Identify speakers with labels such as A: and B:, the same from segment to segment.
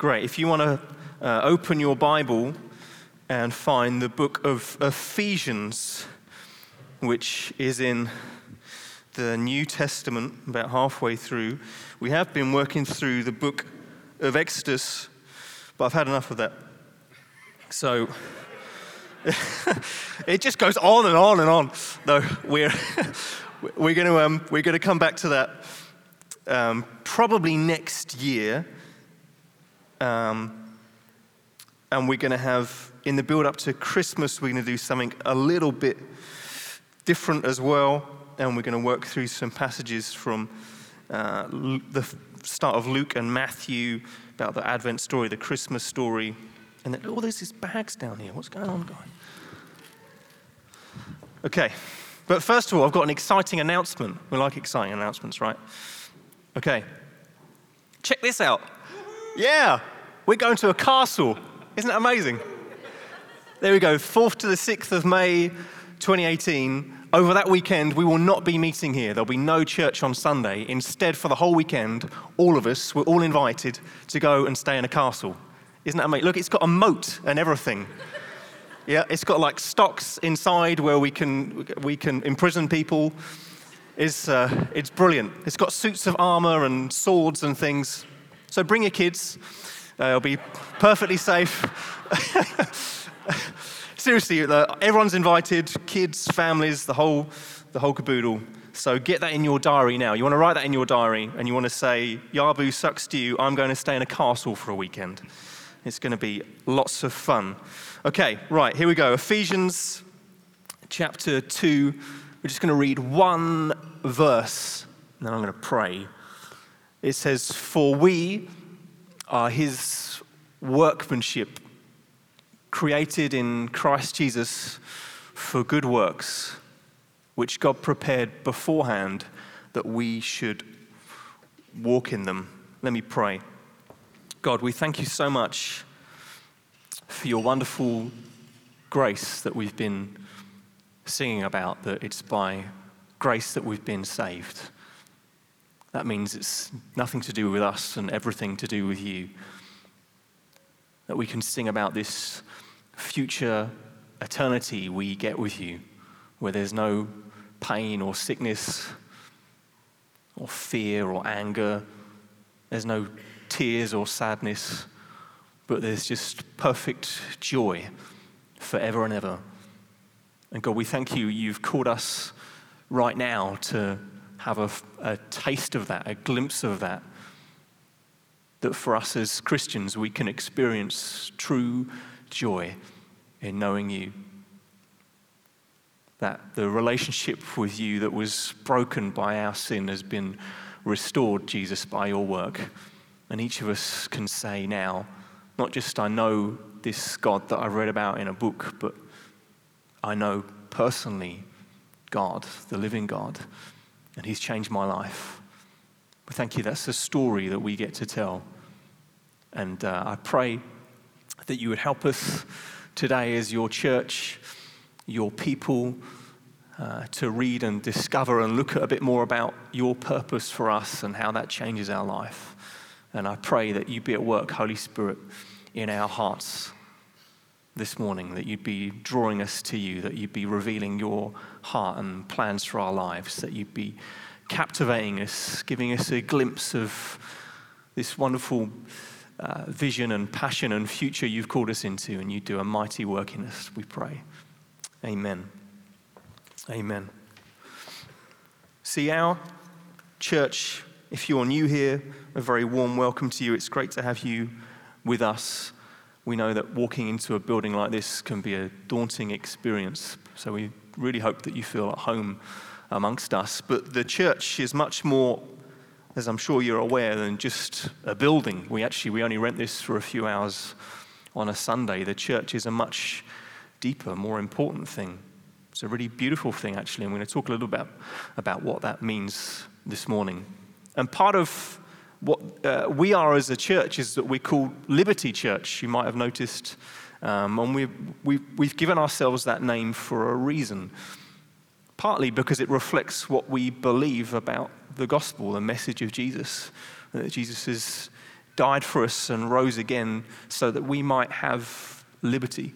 A: Great. If you want to uh, open your Bible and find the book of Ephesians, which is in the New Testament, about halfway through, we have been working through the book of Exodus, but I've had enough of that. So it just goes on and on and on. No, we're, we're going to um, we're going to come back to that um, probably next year. Um, and we're going to have, in the build up to Christmas, we're going to do something a little bit different as well. And we're going to work through some passages from uh, the start of Luke and Matthew about the Advent story, the Christmas story. And then, oh, there's these bags down here. What's going on, guys? Okay, but first of all, I've got an exciting announcement. We like exciting announcements, right? Okay, check this out. Yeah, we're going to a castle. Isn't that amazing? There we go, 4th to the 6th of May 2018. Over that weekend, we will not be meeting here. There'll be no church on Sunday. Instead, for the whole weekend, all of us, we're all invited to go and stay in a castle. Isn't that amazing? Look, it's got a moat and everything. Yeah, it's got like stocks inside where we can, we can imprison people. It's, uh, it's brilliant. It's got suits of armor and swords and things. So bring your kids. It'll be perfectly safe. Seriously, everyone's invited kids, families, the whole, the whole caboodle. So get that in your diary now. You want to write that in your diary and you want to say, Yabu sucks to you. I'm going to stay in a castle for a weekend. It's going to be lots of fun. Okay, right, here we go. Ephesians chapter 2. We're just going to read one verse, and then I'm going to pray. It says, For we are his workmanship, created in Christ Jesus for good works, which God prepared beforehand that we should walk in them. Let me pray. God, we thank you so much for your wonderful grace that we've been singing about, that it's by grace that we've been saved. That means it's nothing to do with us and everything to do with you. That we can sing about this future eternity we get with you, where there's no pain or sickness or fear or anger, there's no tears or sadness, but there's just perfect joy forever and ever. And God, we thank you, you've called us right now to have a, a, taste of that, a glimpse of that. That for us as Christians, we can experience true joy in knowing you. That the relationship with you that was broken by our sin has been restored, Jesus, by your work. And each of us can say now, not just I know this God that I read about in a book, but I know personally God, the living God, and He's changed my life. Thank you. That's the story that we get to tell. And uh, I pray that you would help us today as your church, your people, uh, to read and discover and look at a bit more about your purpose for us and how that changes our life. And I pray that you be at work, Holy Spirit, in our hearts this morning, that you'd be drawing us to you, that you'd be revealing your heart and plans for our lives, that you'd be captivating us, giving us a glimpse of this wonderful uh, vision and passion and future you've called us into, and you do a mighty work in us, we pray. Amen. Amen. See, our church if you're new here, a very warm welcome to you. It's great to have you with us. We know that walking into a building like this can be a daunting experience, so we really hope that you feel at home amongst us. But the church is much more, as I'm sure you're aware, than just a building. We actually we only rent this for a few hours on a Sunday. The church is a much deeper, more important thing. It's a really beautiful thing, actually. I'm going to talk a little bit about, about what that means this morning. And part of what uh, we are as a church is that we're called Liberty Church. You might have noticed. Um, and we, we, we've given ourselves that name for a reason. Partly because it reflects what we believe about the gospel, the message of Jesus. That Jesus has died for us and rose again so that we might have liberty,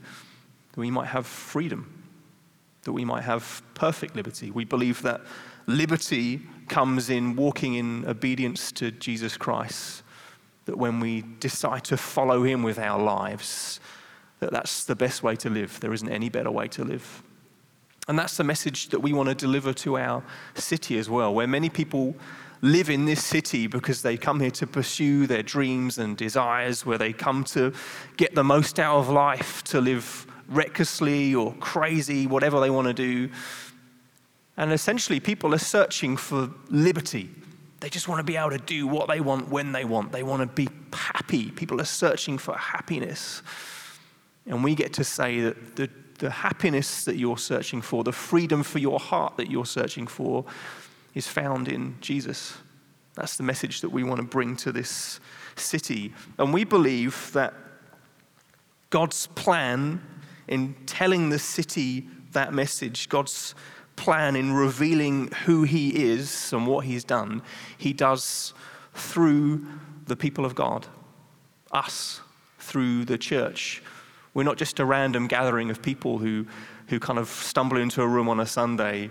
A: that we might have freedom, that we might have perfect liberty. We believe that liberty comes in walking in obedience to Jesus Christ, that when we decide to follow him with our lives, that that's the best way to live. There isn't any better way to live. And that's the message that we want to deliver to our city as well, where many people live in this city because they come here to pursue their dreams and desires, where they come to get the most out of life, to live recklessly or crazy, whatever they want to do. And essentially, people are searching for liberty. They just want to be able to do what they want when they want. They want to be happy. People are searching for happiness. And we get to say that the, the happiness that you're searching for, the freedom for your heart that you're searching for, is found in Jesus. That's the message that we want to bring to this city. And we believe that God's plan in telling the city that message, God's plan in revealing who He is and what He's done, He does through the people of God, us, through the church. We're not just a random gathering of people who, who kind of stumble into a room on a Sunday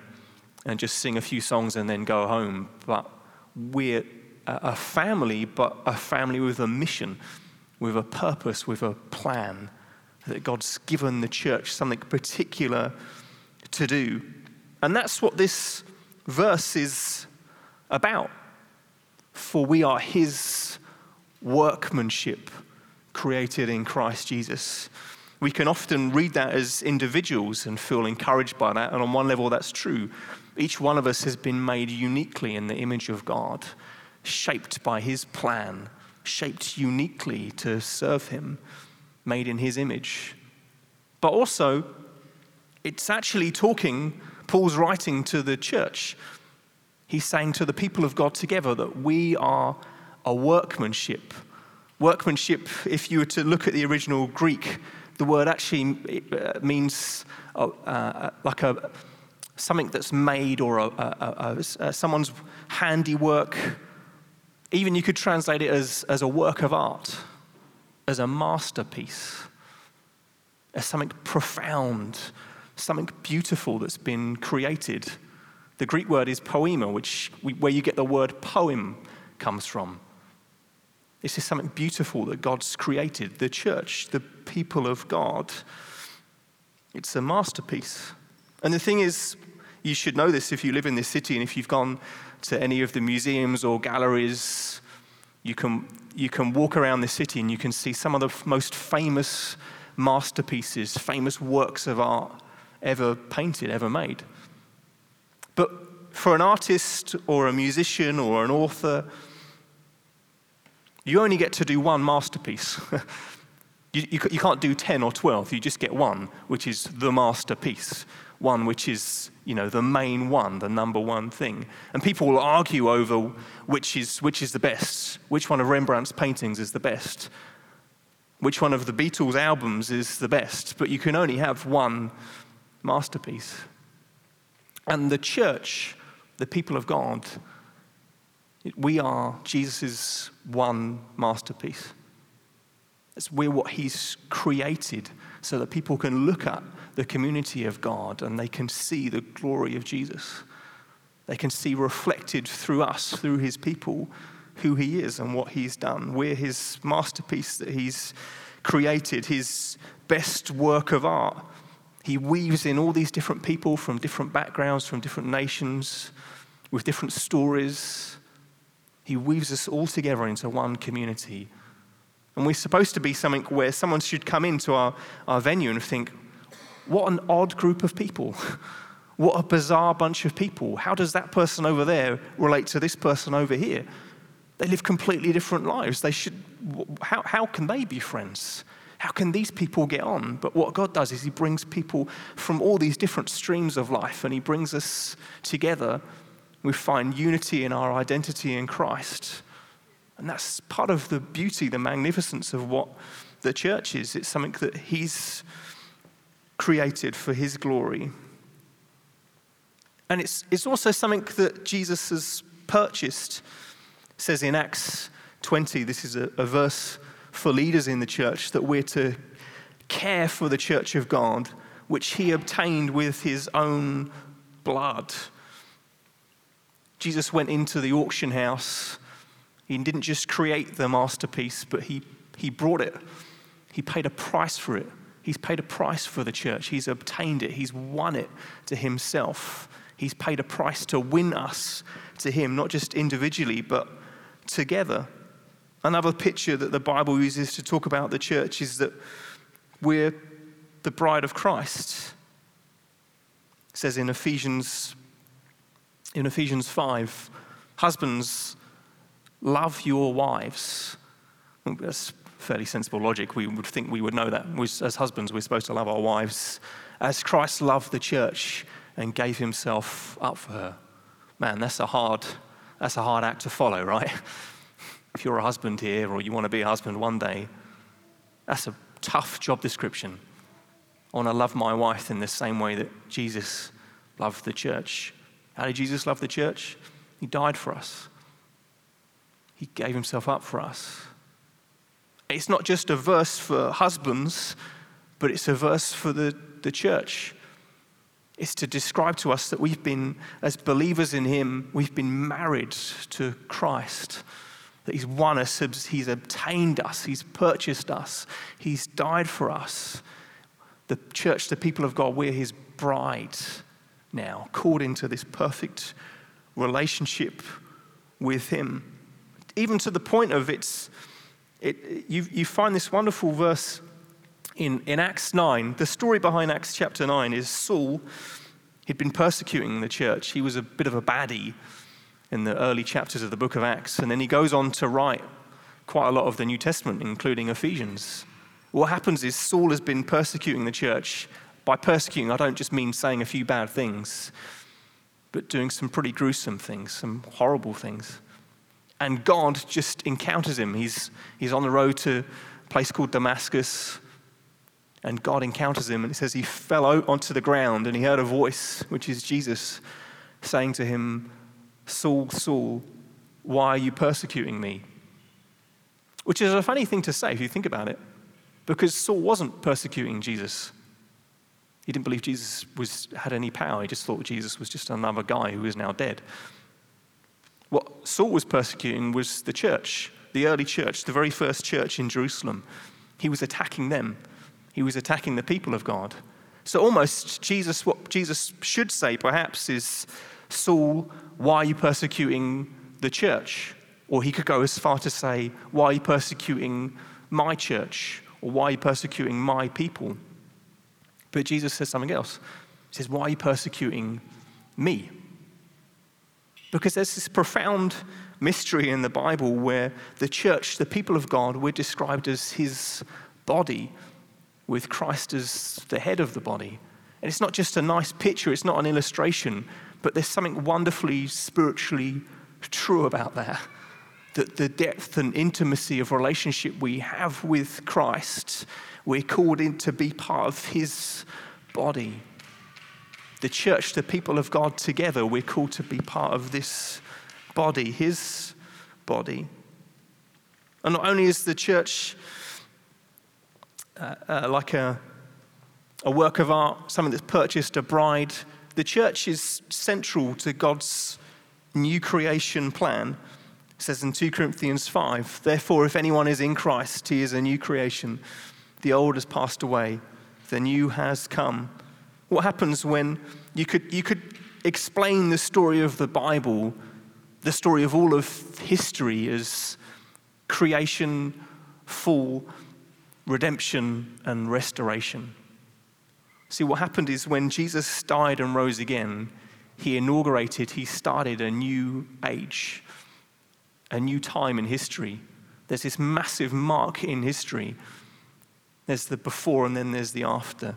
A: and just sing a few songs and then go home. But we're a family, but a family with a mission, with a purpose, with a plan. That God's given the church something particular to do. And that's what this verse is about. For we are His workmanship created in Christ Jesus. We can often read that as individuals and feel encouraged by that. And on one level, that's true. Each one of us has been made uniquely in the image of God, shaped by His plan, shaped uniquely to serve Him, made in His image. But also, it's actually talking, Paul's writing to the church. He's saying to the people of God together that we are a workmanship. Workmanship, if you were to look at the original Greek, the word actually uh, means uh, uh, like a something that's made or a, a, someone's handiwork. Even you could translate it as, as a work of art, as a masterpiece, as something profound, something beautiful that's been created. The Greek word is poema, which we, where you get the word poem comes from. This is something beautiful that God's created. The church, the people of God, it's a masterpiece. And the thing is, you should know this if you live in this city and if you've gone to any of the museums or galleries, you can, you can walk around the city and you can see some of the most famous masterpieces, famous works of art ever painted, ever made. But for an artist or a musician or an author, you only get to do one masterpiece. you, you, you, can't do 10 or 12, you just get one, which is the masterpiece one which is, you know, the main one, the number one thing. And people will argue over which is, which is the best, which one of Rembrandt's paintings is the best, which one of the Beatles' albums is the best, but you can only have one masterpiece. And the church, the people of God, we are Jesus' one masterpiece. It's, we're what he's created so that people can look at the community of God and they can see the glory of Jesus. They can see reflected through us, through his people, who he is and what he's done. We're his masterpiece that he's created, his best work of art. He weaves in all these different people from different backgrounds, from different nations, with different stories. He weaves us all together into one community. And we're supposed to be something where someone should come into our, our venue and think, what an odd group of people. what a bizarre bunch of people. How does that person over there relate to this person over here? They live completely different lives. They should, how, how can they be friends? How can these people get on? But what God does is He brings people from all these different streams of life and He brings us together. We find unity in our identity in Christ. And that's part of the beauty, the magnificence of what the church is. It's something that He's created for his glory. And it's, it's also something that Jesus has purchased. It says in Acts 20, this is a, a verse for leaders in the church that we're to care for the church of God, which he obtained with his own blood. Jesus went into the auction house. He didn't just create the masterpiece, but he, he brought it. He paid a price for it. He's paid a price for the church. He's obtained it. He's won it to himself. He's paid a price to win us to him, not just individually, but together. Another picture that the Bible uses to talk about the church is that we're the bride of Christ. It says in Ephesians in Ephesians 5, husbands love your wives. That's fairly sensible logic. We would think we would know that. As husbands, we're supposed to love our wives as Christ loved the church and gave himself up for her. Man, that's a hard, that's a hard act to follow, right? If you're a husband here or you want to be a husband one day, that's a tough job description. I want to love my wife in the same way that Jesus loved the church. How did Jesus love the church? He died for us, He gave Himself up for us. It's not just a verse for husbands, but it's a verse for the, the church. It's to describe to us that we've been, as believers in Him, we've been married to Christ that He's won us, He's obtained us, He's purchased us, He's died for us. The church, the people of God, we're His bride now, called into this perfect relationship with Him. Even to the point of it's, it, you, you find this wonderful verse in, in Acts 9. The story behind Acts chapter 9 is Saul, he'd been persecuting the church. He was a bit of a baddie in the early chapters of the book of Acts. And then he goes on to write quite a lot of the New Testament, including Ephesians. What happens is Saul has been persecuting the church. By persecuting, I don't just mean saying a few bad things, but doing some pretty gruesome things, some horrible things. And God just encounters him. He's, he's on the road to a place called Damascus, and God encounters him, and it says he fell out onto the ground, and he heard a voice, which is Jesus, saying to him, Saul, Saul, why are you persecuting me? Which is a funny thing to say if you think about it, because Saul wasn't persecuting Jesus. He didn't believe Jesus was, had any power. He just thought Jesus was just another guy who is now dead. What Saul was persecuting was the church, the early church, the very first church in Jerusalem. He was attacking them, he was attacking the people of God. So, almost, Jesus, what Jesus should say perhaps is, Saul, why are you persecuting the church? Or he could go as far to say, Why are you persecuting my church? Or why are you persecuting my people? But Jesus says something else. He says, Why are you persecuting me? Because there's this profound mystery in the Bible where the church, the people of God, we're described as his body, with Christ as the head of the body. And it's not just a nice picture, it's not an illustration. But there's something wonderfully spiritually true about that. That the depth and intimacy of relationship we have with Christ, we're called in to be part of His body. The church, the people of God together, we're called to be part of this body, His body. And not only is the church uh, uh, like a, a work of art, something that's purchased, a bride the church is central to God's new creation plan. It says in 2 Corinthians 5 Therefore, if anyone is in Christ, he is a new creation. The old has passed away, the new has come. What happens when you could, you could explain the story of the Bible, the story of all of history, as creation, fall, redemption, and restoration? See, what happened is when Jesus died and rose again, he inaugurated, he started a new age, a new time in history. There's this massive mark in history. There's the before and then there's the after.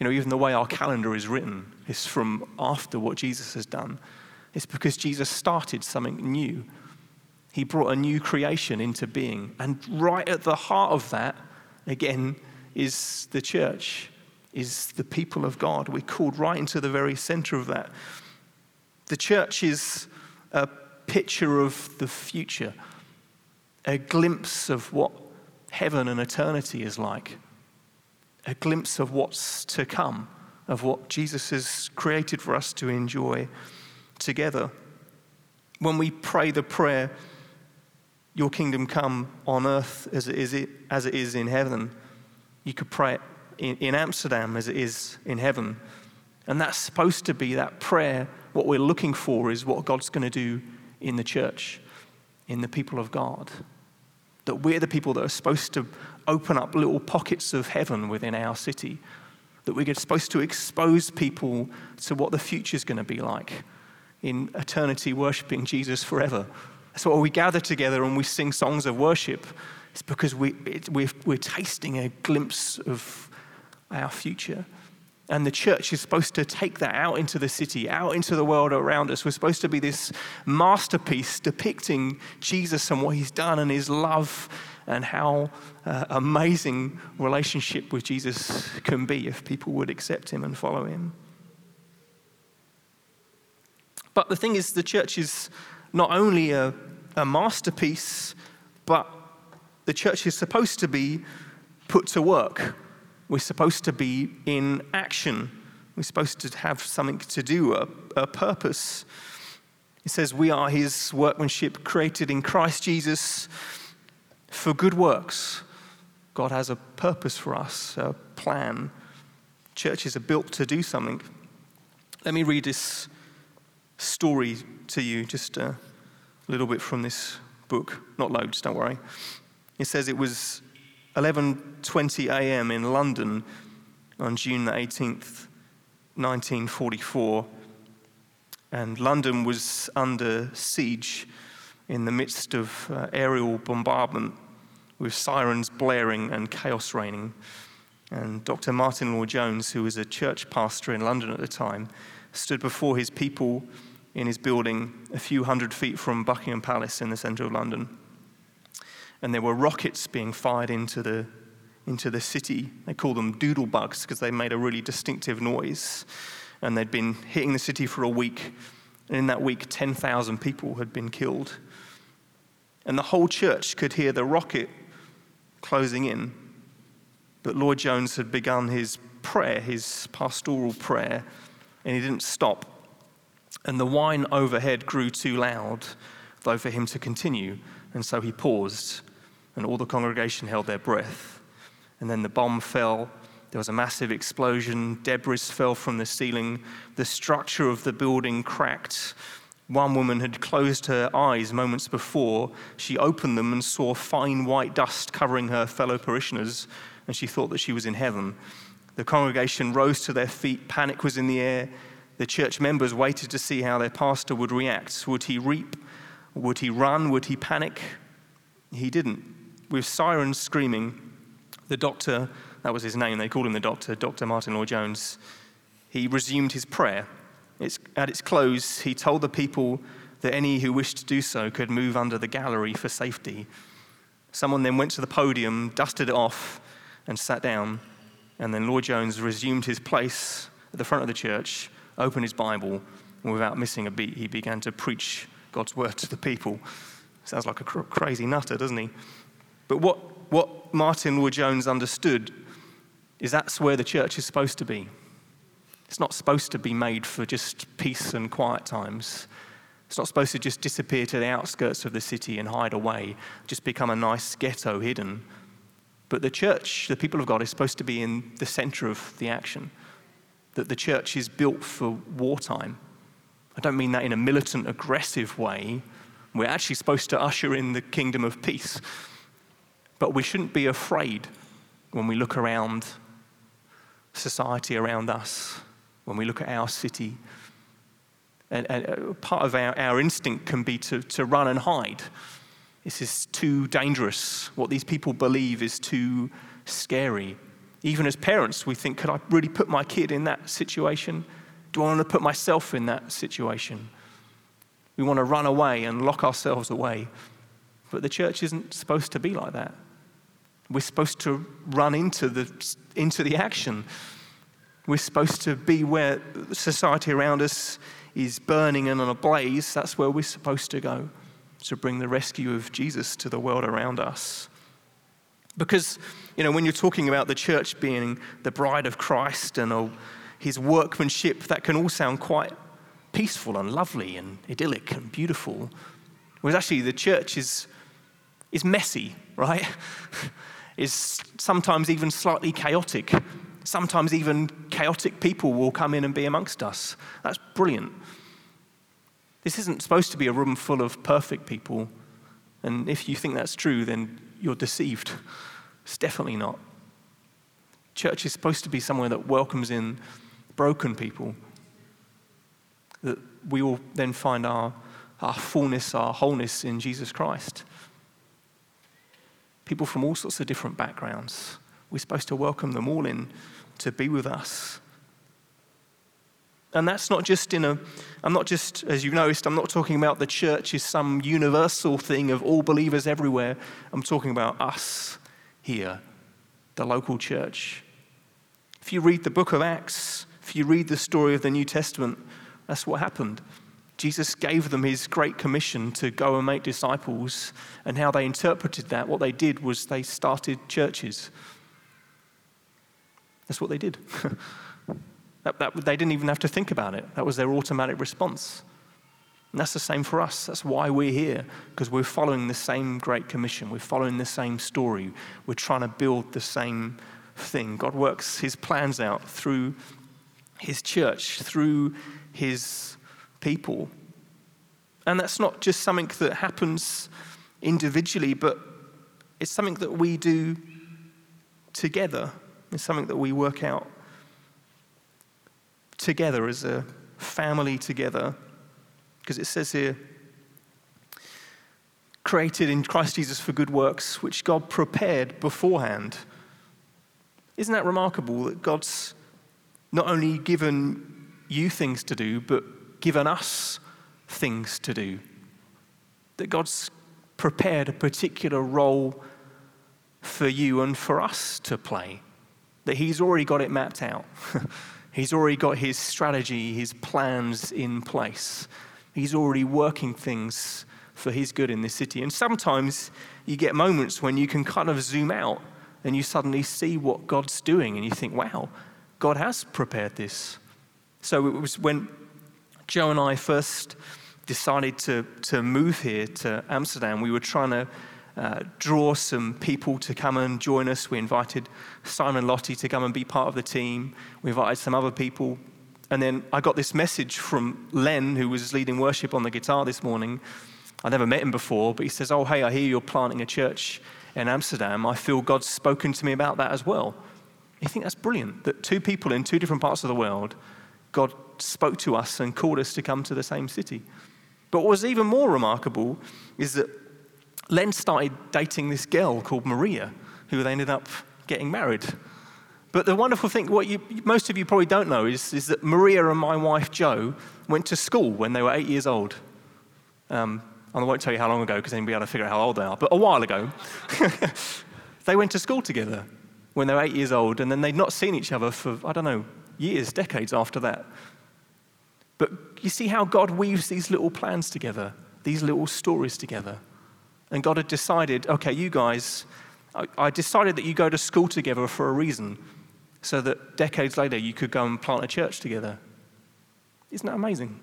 A: You know, even the way our calendar is written is from after what Jesus has done. It's because Jesus started something new. He brought a new creation into being. And right at the heart of that, again, is the church is the people of God. We're called right into the very center of that. The church is a picture of the future. a glimpse of what heaven and eternity is like, a glimpse of what's to come, of what Jesus has created for us to enjoy together. When we pray the prayer, Your kingdom come on earth as it is, as it is in heaven, you could pray it in, in Amsterdam as it is in heaven. And that's supposed to be that prayer. What we're looking for is what God's going to do in the church, in the people of God. That we're the people that are supposed to open up little pockets of heaven within our city. That we're supposed to expose people to what the future is going to be like in eternity, worshiping Jesus forever. So when we gather together and we sing songs of worship, it's because we, it, we're, we're tasting a glimpse of our future. And the church is supposed to take that out into the city, out into the world around us. We're supposed to be this masterpiece depicting Jesus and what he's done and his love and how uh, amazing relationship with Jesus can be if people would accept him and follow him. But the thing is, the church is not only a, a masterpiece, but the church is supposed to be put to work we're supposed to be in action. We're supposed to have something to do, a, a purpose. It says, We are his workmanship created in Christ Jesus for good works. God has a purpose for us, a plan. Churches are built to do something. Let me read this story to you, just a little bit from this book. Not loads, don't worry. It says it was 11:20 a.m. in London on June the 18th, 1944, and London was under siege in the midst of uh, aerial bombardment with sirens blaring and chaos reigning. And Dr. Martyn Lloyd-Jones, who was a church pastor in London at the time, stood before his people in his building a few hundred feet from Buckingham Palace in the centre of London and there were rockets being fired into the, into the city. They called them doodle bugs because they made a really distinctive noise. And they'd been hitting the city for a week. And in that week, 10,000 people had been killed. And the whole church could hear the rocket closing in. But Lloyd-Jones had begun his prayer, his pastoral prayer, and he didn't stop. And the whine overhead grew too loud, though, for him to continue. And so he paused and all the congregation held their breath. And then the bomb fell. There was a massive explosion. Debris fell from the ceiling. The structure of the building cracked. One woman had closed her eyes moments before. She opened them and saw fine white dust covering her fellow parishioners, and she thought that she was in heaven. The congregation rose to their feet. Panic was in the air. The church members waited to see how their pastor would react. Would he reap? Would he run? Would he panic? He didn't with sirens screaming, the doctor, that was his name, they called him the doctor, Dr. Martyn Lloyd-Jones, he resumed his prayer. It's, at its close, he told the people that any who wished to do so could move under the gallery for safety. Someone then went to the podium, dusted it off, and sat down. And then Lloyd-Jones resumed his place at the front of the church, opened his Bible, and without missing a beat, he began to preach God's word to the people. Sounds like a cr- crazy nutter, doesn't he? But what, what Martyn Lloyd-Jones understood is that's where the church is supposed to be. It's not supposed to be made for just peace and quiet times. It's not supposed to just disappear to the outskirts of the city and hide away, just become a nice ghetto hidden. But the church, the people of God, is supposed to be in the center of the action. That the church is built for wartime. I don't mean that in a militant, aggressive way. We're actually supposed to usher in the kingdom of peace. But we shouldn't be afraid when we look around society around us, when we look at our city. And, and uh, part of our, our instinct can be to, to run and hide. This is too dangerous. What these people believe is too scary. Even as parents, we think, could I really put my kid in that situation? Do I want to put myself in that situation? We want to run away and lock ourselves away. But the church isn't supposed to be like that. We're supposed to run into the, into the action. We're supposed to be where society around us is burning and on a blaze. That's where we're supposed to go. to bring the rescue of Jesus to the world around us. Because, you know, when you're talking about the church being the bride of Christ and oh, his workmanship, that can all sound quite peaceful and lovely and idyllic and beautiful. Whereas actually, the church is, is messy, right? is sometimes even slightly chaotic. Sometimes even chaotic people will come in and be amongst us. That's brilliant. This isn't supposed to be a room full of perfect people. And if you think that's true, then you're deceived. It's definitely not. Church is supposed to be somewhere that welcomes in broken people, that we will then find our, our fullness, our wholeness in Jesus Christ. People from all sorts of different backgrounds. We're supposed to welcome them all in to be with us. And that's not just in a, I'm not just, as you've noticed, I'm not talking about the church is some universal thing of all believers everywhere. I'm talking about us here, the local church. If you read the book of Acts, if you read the story of the New Testament, that's what happened. Jesus gave them his great commission to go and make disciples, and how they interpreted that, what they did was they started churches. That's what they did. that, that, they didn't even have to think about it, that was their automatic response. And that's the same for us. That's why we're here, because we're following the same Great Commission. We're following the same story. We're trying to build the same thing. God works his plans out through his church, through his people. And that's not just something that happens individually, but it's something that we do together. It's something that we work out together as a family together. Because it says here, created in Christ Jesus for good works, which God prepared beforehand. Isn't that remarkable that God's not only given you things to do, but given us things to do? That God's prepared a particular role for you and for us to play that he's already got it mapped out. he's already got his strategy, his plans in place. He's already working things for his good in this city. And sometimes you get moments when you can kind of zoom out and you suddenly see what God's doing and you think, wow, God has prepared this. So it was when Joe and I first decided to, to move here to Amsterdam, we were trying to uh, draw some people to come and join us. We invited Simon Lottie to come and be part of the team. We invited some other people. And then I got this message from Len, who was leading worship on the guitar this morning. I never met him before, but he says, Oh, hey, I hear you're planting a church in Amsterdam. I feel God's spoken to me about that as well. You think that's brilliant that two people in two different parts of the world, God spoke to us and called us to come to the same city. But what was even more remarkable is that Len started dating this girl called Maria, who they ended up getting married. But the wonderful thing, what you, most of you probably don't know, is, is that Maria and my wife Jo went to school when they were eight years old. Um, I won't tell you how long ago because then you'll be able to figure out how old they are, but a while ago. they went to school together when they were eight years old, and then they'd not seen each other for, I don't know, years, decades after that. But you see how God weaves these little plans together, these little stories together. And God had decided, okay, you guys, I, I decided that you go to school together for a reason, so that decades later you could go and plant a church together. Isn't that amazing?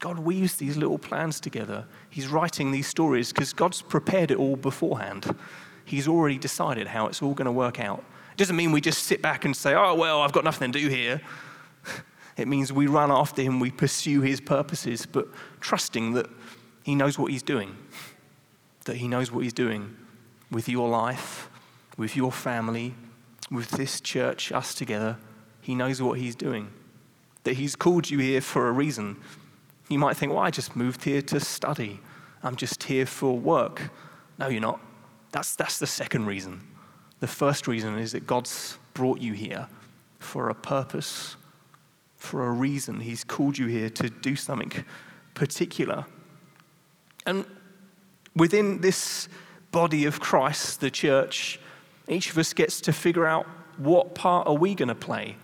A: God weaves these little plans together. He's writing these stories because God's prepared it all beforehand. He's already decided how it's all going to work out. It doesn't mean we just sit back and say, oh, well, I've got nothing to do here. It means we run after him, we pursue his purposes, but trusting that he knows what he's doing that He knows what He's doing with your life, with your family, with this church, us together. He knows what He's doing. That He's called you here for a reason. You might think, well, I just moved here to study. I'm just here for work. No, you're not. That's, that's the second reason. The first reason is that God's brought you here for a purpose, for a reason. He's called you here to do something particular. And within this body of Christ, the church, each of us gets to figure out what part are we going to play?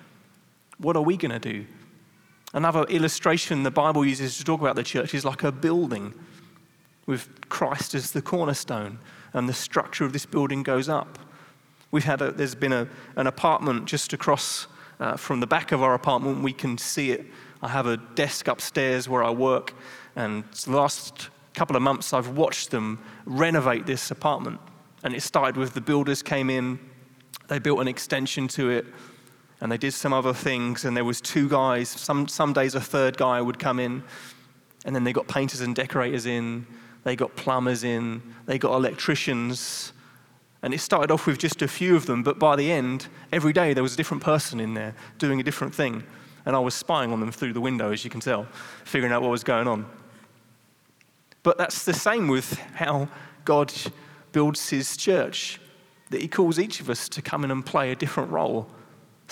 A: What are we going to do? Another illustration the Bible uses to talk about the church is like a building. with Christ as the cornerstone, and the structure of this building goes up. We've had a, there's been a, an apartment just across uh, from the back of our apartment. We can see it. I have a desk upstairs where I work, and the last couple of months I've watched them renovate this apartment. And it started with the builders came in, they built an extension to it, and they did some other things. And there was two guys. Some some days a third guy would come in, and then they got painters and decorators in. They got plumbers in. They got electricians. And it started off with just a few of them, but by the end, every day there was a different person in there doing a different thing. And I was spying on them through the window, as you can tell, figuring out what was going on. But that's the same with how God builds his church, that he calls each of us to come in and play a different role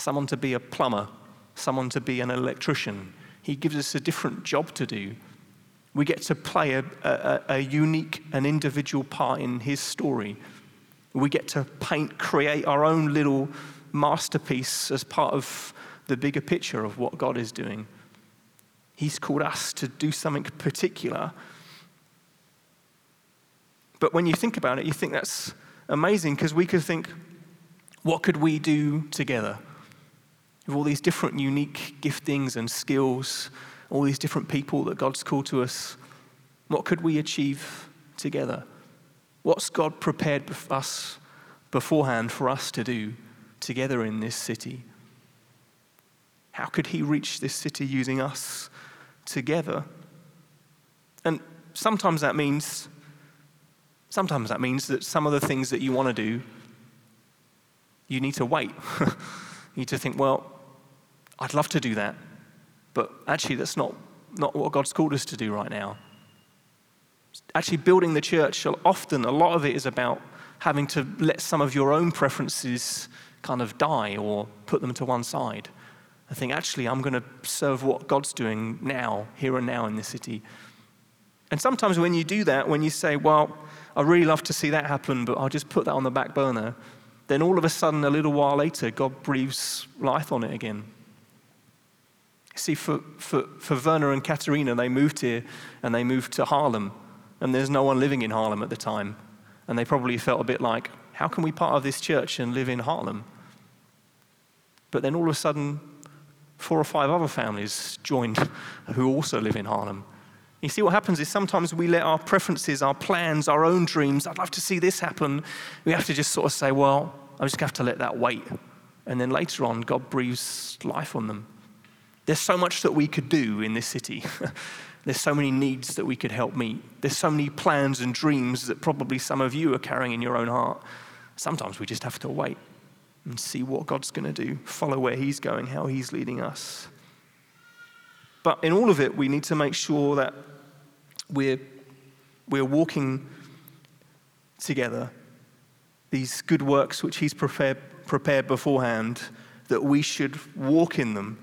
A: someone to be a plumber, someone to be an electrician. He gives us a different job to do. We get to play a, a, a unique and individual part in his story. We get to paint, create our own little masterpiece as part of the bigger picture of what God is doing. He's called us to do something particular. But when you think about it, you think that's amazing because we could think, what could we do together? With all these different unique giftings and skills, all these different people that God's called to us, what could we achieve together? What's God prepared us beforehand for us to do together in this city? How could He reach this city using us together? And sometimes that means sometimes that means that some of the things that you want to do you need to wait. you need to think, well, I'd love to do that, but actually that's not, not what God's called us to do right now actually building the church, often a lot of it is about having to let some of your own preferences kind of die or put them to one side. I think actually I'm going to serve what God's doing now, here and now in this city. And sometimes when you do that, when you say, well, I really love to see that happen, but I'll just put that on the back burner, then all of a sudden, a little while later, God breathes life on it again. See, for, for, for Werner and Katerina, they moved here and they moved to Haarlem and there's no one living in Haarlem at the time. And they probably felt a bit like, how can we part of this church and live in Haarlem? But then all of a sudden, four or five other families joined who also live in Haarlem. You see, what happens is sometimes we let our preferences, our plans, our own dreams, I'd love to see this happen. We have to just sort of say, well, I'm just going to have to let that wait. And then later on, God breathes life on them. There's so much that we could do in this city. There's so many needs that we could help meet. There's so many plans and dreams that probably some of you are carrying in your own heart. Sometimes we just have to wait and see what God's going to do, follow where He's going, how He's leading us. But in all of it, we need to make sure that we're, we're walking together these good works which He's prepared, prepared beforehand, that we should walk in them.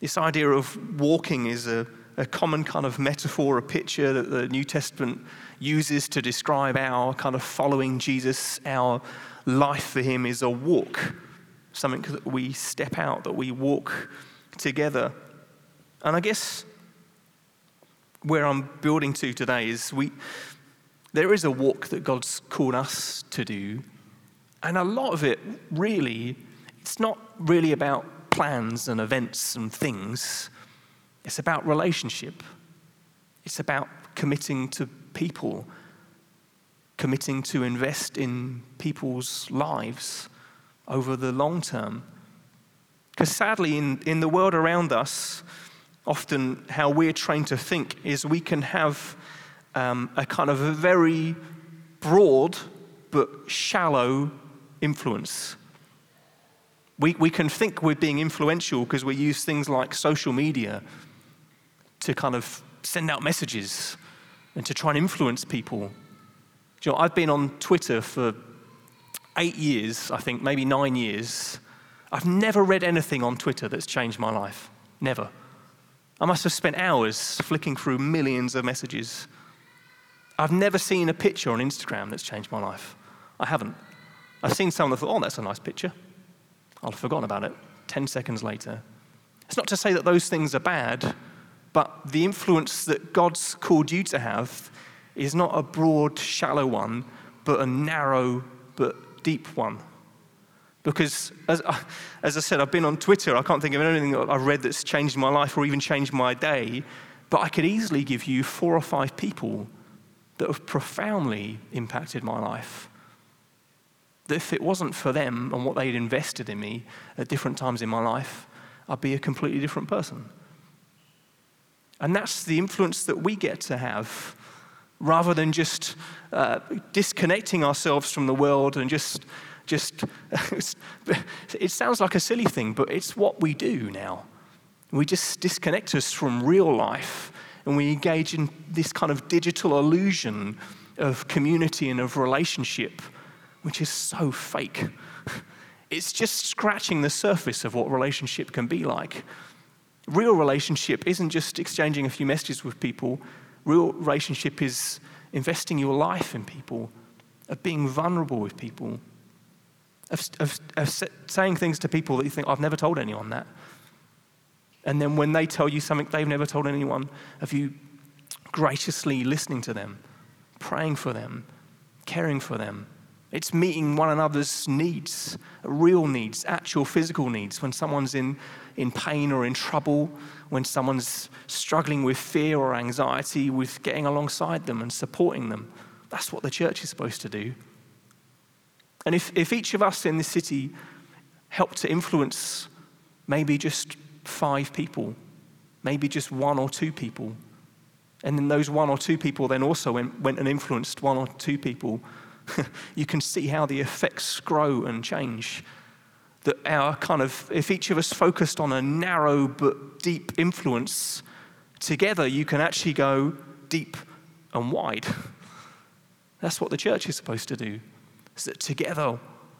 A: This idea of walking is a a common kind of metaphor, a picture that the New Testament uses to describe our kind of following Jesus, our life for Him is a walk, something that we step out, that we walk together. And I guess where I'm building to today is we, there is a walk that God's called us to do. And a lot of it, really, it's not really about plans and events and things. It's about relationship. It's about committing to people, committing to invest in people's lives over the long term. Because sadly, in, in the world around us, often how we're trained to think is we can have um, a kind of a very broad but shallow influence. We, we can think we're being influential because we use things like social media to kind of send out messages and to try and influence people. You know, I've been on Twitter for eight years, I think, maybe nine years. I've never read anything on Twitter that's changed my life. Never. I must have spent hours flicking through millions of messages. I've never seen a picture on Instagram that's changed my life. I haven't. I've seen someone that thought, oh, that's a nice picture. I'll have forgotten about it 10 seconds later. It's not to say that those things are bad, but the influence that God's called you to have is not a broad, shallow one, but a narrow, but deep one. Because, as, as I said, I've been on Twitter. I can't think of anything that I've read that's changed my life or even changed my day. But I could easily give you four or five people that have profoundly impacted my life. That if it wasn't for them and what they'd invested in me at different times in my life, I'd be a completely different person. And that's the influence that we get to have rather than just uh, disconnecting ourselves from the world and just just it sounds like a silly thing but it's what we do now. We just disconnect us from real life and we engage in this kind of digital illusion of community and of relationship which is so fake. It's just scratching the surface of what relationship can be like real relationship isn't just exchanging a few messages with people real relationship is investing your life in people of being vulnerable with people of, of, of saying things to people that you think, I've never told anyone that. And then when they tell you something they've never told anyone, of you graciously listening to them, praying for them, caring for them. It's meeting one another's needs, real needs, actual physical needs. When someone's in, in pain or in trouble, when someone's struggling with fear or anxiety, with getting alongside them and supporting them. That's what the church is supposed to do. And if, if each of us in this city helped to influence maybe just five people, maybe just one or two people, and then those one or two people then also went, went and influenced one or two people, you can see how the effects grow and change. That our kind of, if each of us focused on a narrow but deep influence, together you can actually go deep and wide. That's what the church is supposed to do is that together,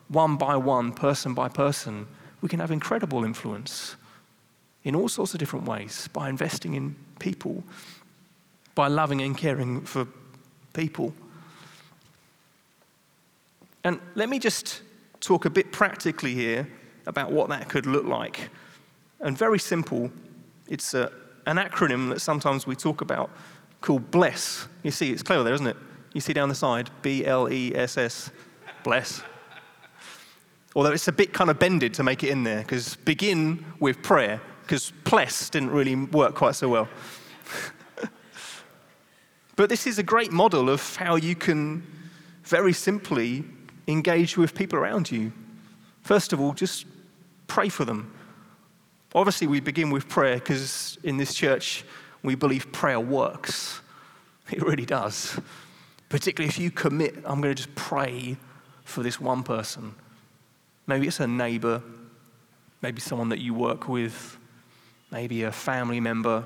A: one by one, person by person, we can have incredible influence in all sorts of different ways by investing in people, by loving and caring for people. And let me just talk a bit practically here about what that could look like. And very simple, it's a, an acronym that sometimes we talk about called BLESS. You see, it's clever there, isn't it? You see down the side, B L E S S bless. Although it's a bit kind of bended to make it in there, because begin with prayer, because bless didn't really work quite so well. but this is a great model of how you can very simply engage with people around you. First of all, just pray for them. Obviously, we begin with prayer because in this church, we believe prayer works. It really does. Particularly if you commit, I'm going to just pray for this one person. Maybe it's a neighbor, maybe someone that you work with, maybe a family member.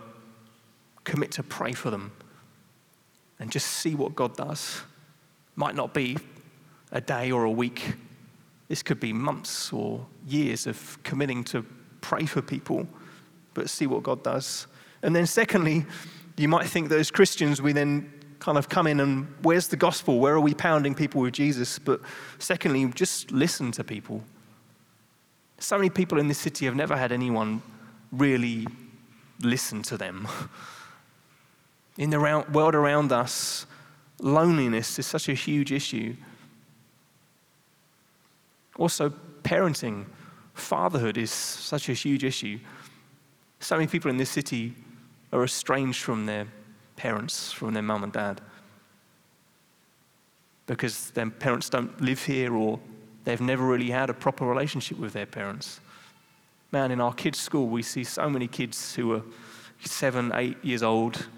A: Commit to pray for them and just see what God does. Might not be a day or a week, this could be months or years of committing to pray for people, but see what God does. And then, secondly, you might think that as Christians, we then kind of come in and where's the gospel? Where are we pounding people with Jesus? But secondly, just listen to people. So many people in this city have never had anyone really listen to them. In the world around us, loneliness is such a huge issue. Also, parenting, fatherhood is such a huge issue. So many people in this city are estranged from their parents from their mum and dad because their parents don't live here or they've never really had a proper relationship with their parents. Man, in our kids' school, we see so many kids who are seven, eight years old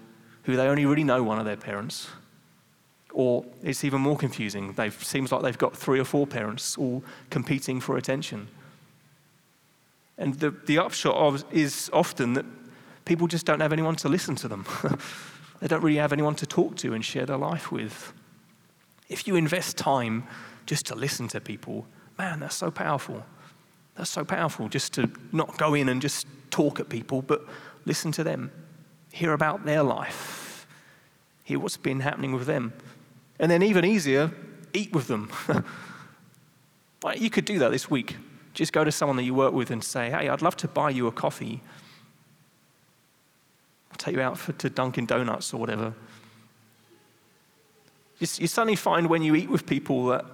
A: who they only really know one of their parents. Or it's even more confusing. It seems like they've got three or four parents all competing for attention. And the, the upshot of is often that people just don't have anyone to listen to them. They don't really have anyone to talk to and share their life with. If you invest time just to listen to people, man, that's so powerful. That's so powerful just to not go in and just talk at people, but listen to them, hear about their life, hear what's been happening with them. And then, even easier, eat with them. you could do that this week. Just go to someone that you work with and say, hey, I'd love to buy you a coffee I'll take you out for, to Dunkin' Donuts or whatever. You, you suddenly find when you eat with people that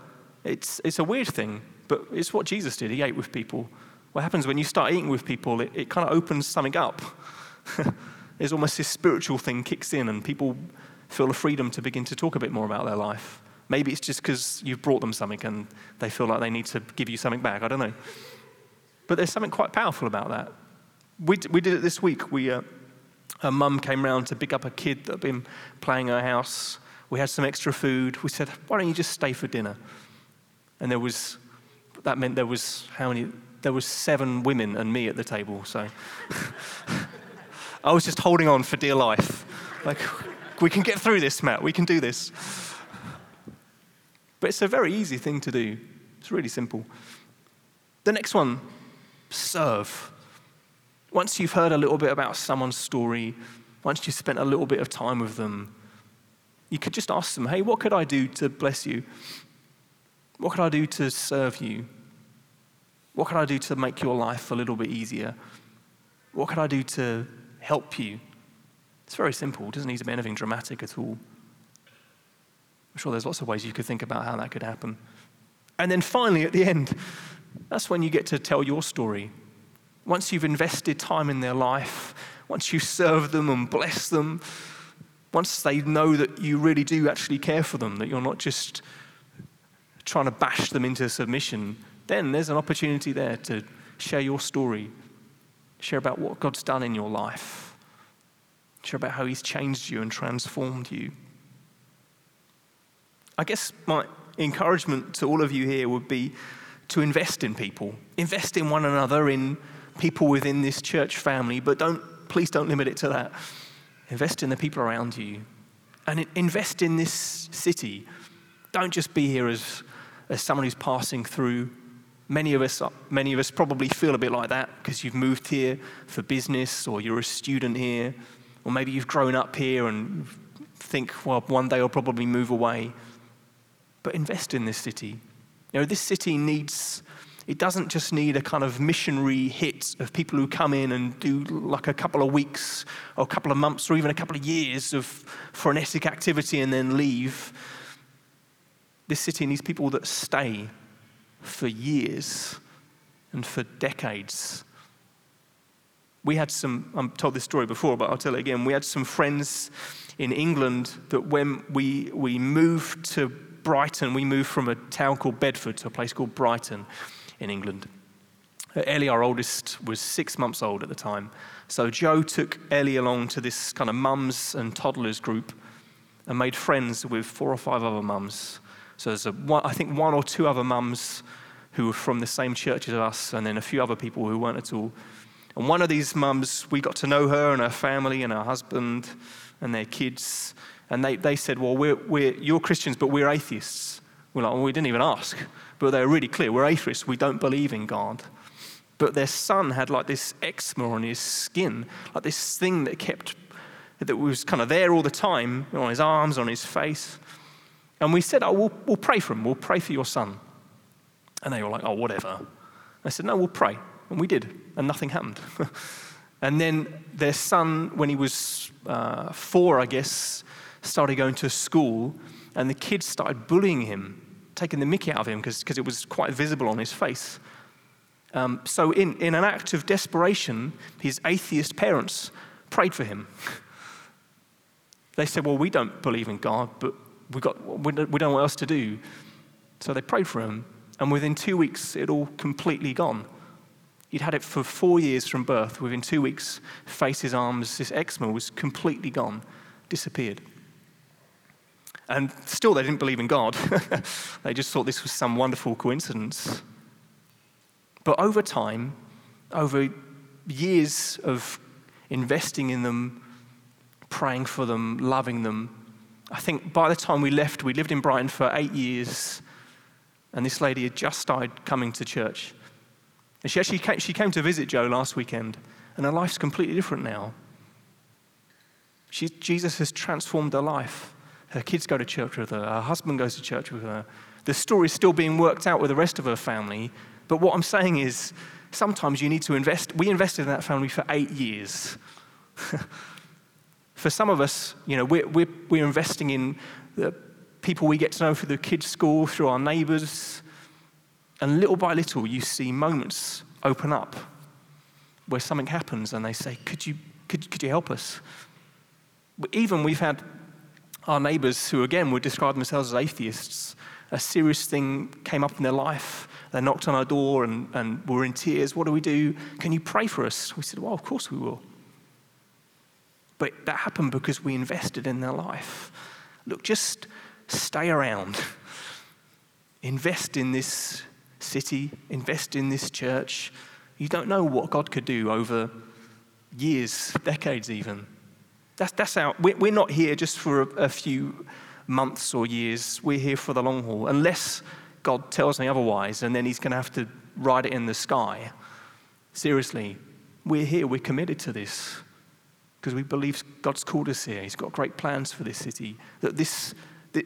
A: it's, it's a weird thing, but it's what Jesus did. He ate with people. What happens when you start eating with people, it, it kind of opens something up. There's almost this spiritual thing kicks in, and people feel the freedom to begin to talk a bit more about their life. Maybe it's just because you've brought them something and they feel like they need to give you something back. I don't know. But there's something quite powerful about that. We, we did it this week. We, uh, her mum came round to pick up a kid that had been playing her house. We had some extra food. We said, why don't you just stay for dinner? And there was, that meant there was how many? There was seven women and me at the table. So I was just holding on for dear life. Like, we can get through this, Matt. We can do this. But it's a very easy thing to do. It's really simple. The next one serve. Once you've heard a little bit about someone's story, once you've spent a little bit of time with them, you could just ask them, hey, what could I do to bless you? What could I do to serve you? What could I do to make your life a little bit easier? What could I do to help you? It's very simple. It doesn't need to be anything dramatic at all. I'm sure there's lots of ways you could think about how that could happen. And then finally, at the end, that's when you get to tell your story. Once you've invested time in their life, once you serve them and bless them, once they know that you really do actually care for them, that you're not just trying to bash them into submission, then there's an opportunity there to share your story, share about what God's done in your life Share about how He's changed you and transformed you. I guess my encouragement to all of you here would be to invest in people, invest in one another, in people within this church family, but don't, please don't limit it to that. Invest in the people around you and invest in this city. Don't just be here as, as someone who's passing through. Many of us, many of us probably feel a bit like that because you've moved here for business or you're a student here or maybe you've grown up here and think, well, one day I'll probably move away. But invest in this city. You know, this city needs, it doesn't just need a kind of missionary hit of people who come in and do like a couple of weeks or a couple of months or even a couple of years of frenetic activity and then leave. This city needs people that stay for years and for decades we had some, I've told this story before, but I'll tell it again. We had some friends in England that when we, we moved to Brighton, we moved from a town called Bedford to a place called Brighton in England. Ellie, our oldest, was six months old at the time. So Joe took Ellie along to this kind of mums and toddlers group and made friends with four or five other mums. So there's a, one, I think one or two other mums who were from the same church as us, and then a few other people who weren't at all. And one of these mums, we got to know her and her family and her husband and their kids. And they, they said, Well, we're, we're, you're Christians, but we're atheists. We're like, well, we didn't even ask. But they were really clear. We're atheists. We don't believe in God. But their son had like this eczema on his skin, like this thing that kept, that was kind of there all the time, on his arms, on his face. And we said, Oh, we'll, we'll pray for him. We'll pray for your son. And they were like, Oh, whatever. I said, No, we'll pray. And we did, and nothing happened. and then their son, when he was uh, four, I guess, started going to school, and the kids started bullying him, taking the mickey out of him because it was quite visible on his face. Um, so, in, in an act of desperation, his atheist parents prayed for him. they said, Well, we don't believe in God, but we, got, we don't know what else to do. So they prayed for him, and within two weeks, it all completely gone. He'd had it for four years from birth. Within two weeks, face, arms, this eczema was completely gone, disappeared. And still, they didn't believe in God. they just thought this was some wonderful coincidence. But over time, over years of investing in them, praying for them, loving them, I think by the time we left, we lived in Brighton for eight years, and this lady had just started coming to church. And she actually came, she came to visit Joe last weekend, and her life's completely different now. She, Jesus has transformed her life. Her kids go to church with her, her husband goes to church with her. The story's still being worked out with the rest of her family. But what I'm saying is, sometimes you need to invest. We invested in that family for eight years. for some of us, you know, we're, we're, we're investing in the people we get to know through the kids' school, through our neighbours. And little by little, you see moments open up where something happens and they say, Could you, could, could you help us? Even we've had our neighbours who, again, would describe themselves as atheists. A serious thing came up in their life. They knocked on our door and, and were in tears. What do we do? Can you pray for us? We said, Well, of course we will. But that happened because we invested in their life. Look, just stay around. Invest in this city, invest in this church. You don't know what God could do over years, decades even. That's, that's our, we're not here just for a, a few months or years. We're here for the long haul. Unless God tells me otherwise, and then He's going to have to write it in the sky. Seriously, we're here, we're committed to this because we believe God's called us here. He's got great plans for this city. That this,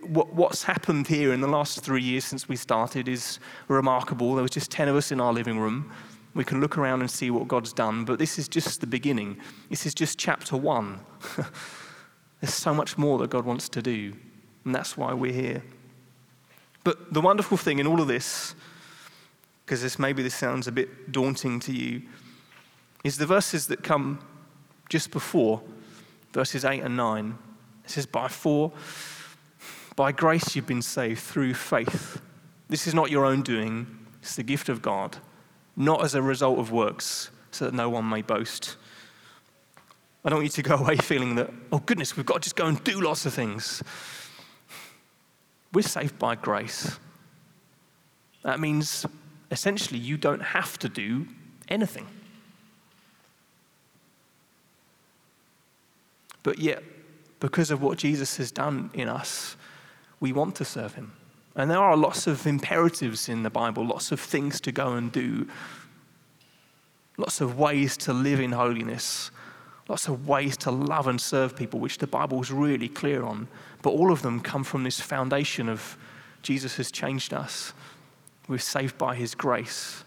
A: what's happened here in the last three years since we started is remarkable. There was just 10 of us in our living room. We can look around and see what God's done, but this is just the beginning. This is just chapter one. There's so much more that God wants to do, and that's why we're here. But the wonderful thing in all of this, because this maybe this sounds a bit daunting to you, is the verses that come just before verses 8 and 9. It says, By four, by grace you've been saved through faith. This is not your own doing, it's the gift of God, not as a result of works, so that no one may boast. I don't want you to go away feeling that, oh goodness, we've got to just go and do lots of things. We're saved by grace. That means essentially you don't have to do anything. But yet, because of what Jesus has done in us, we want to serve him. And there are lots of imperatives in the Bible, lots of things to go and do, lots of ways to live in holiness, lots of ways to love and serve people, which the Bible is really clear on. But all of them come from this foundation of Jesus has changed us. We're saved by his grace.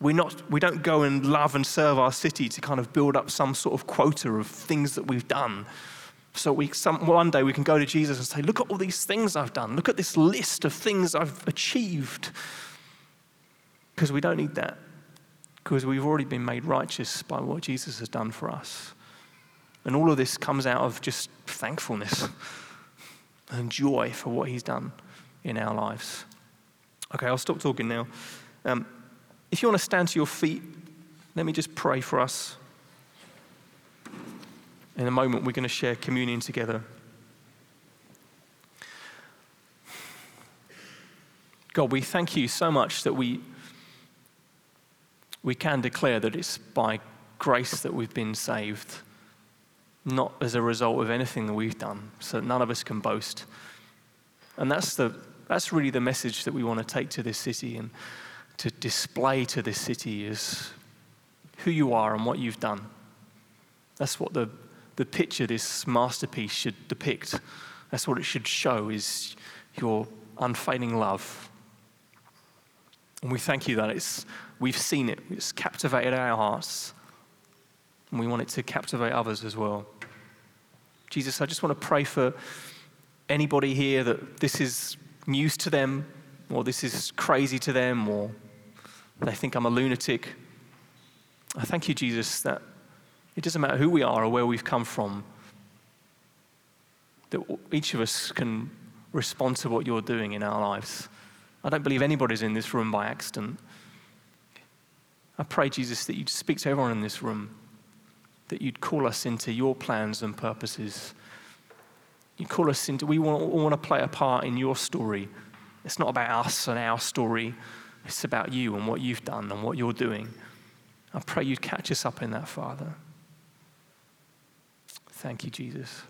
A: We're not, we don't go and love and serve our city to kind of build up some sort of quota of things that we've done. So we, some, one day we can go to Jesus and say, Look at all these things I've done. Look at this list of things I've achieved. Because we don't need that. Because we've already been made righteous by what Jesus has done for us. And all of this comes out of just thankfulness and joy for what he's done in our lives. Okay, I'll stop talking now. Um, if you want to stand to your feet, let me just pray for us. In a moment, we're going to share communion together. God, we thank you so much that we, we can declare that it's by grace that we've been saved, not as a result of anything that we've done, so none of us can boast. And that's, the, that's really the message that we want to take to this city. And to display to this city is who you are and what you've done. That's what the, the picture, this masterpiece, should depict. That's what it should show is your unfailing love. And we thank you that it's, we've seen it, it's captivated our hearts, and we want it to captivate others as well. Jesus, I just want to pray for anybody here that this is news to them, or this is crazy to them, or they think I'm a lunatic. I thank you, Jesus, that it doesn't matter who we are or where we've come from, that each of us can respond to what you're doing in our lives. I don't believe anybody's in this room by accident. I pray, Jesus, that you'd speak to everyone in this room, that you'd call us into your plans and purposes. You call us into, we want, want to play a part in your story. It's not about us and our story. It's about you and what you've done and what you're doing. I pray you'd catch us up in that, Father. Thank you, Jesus.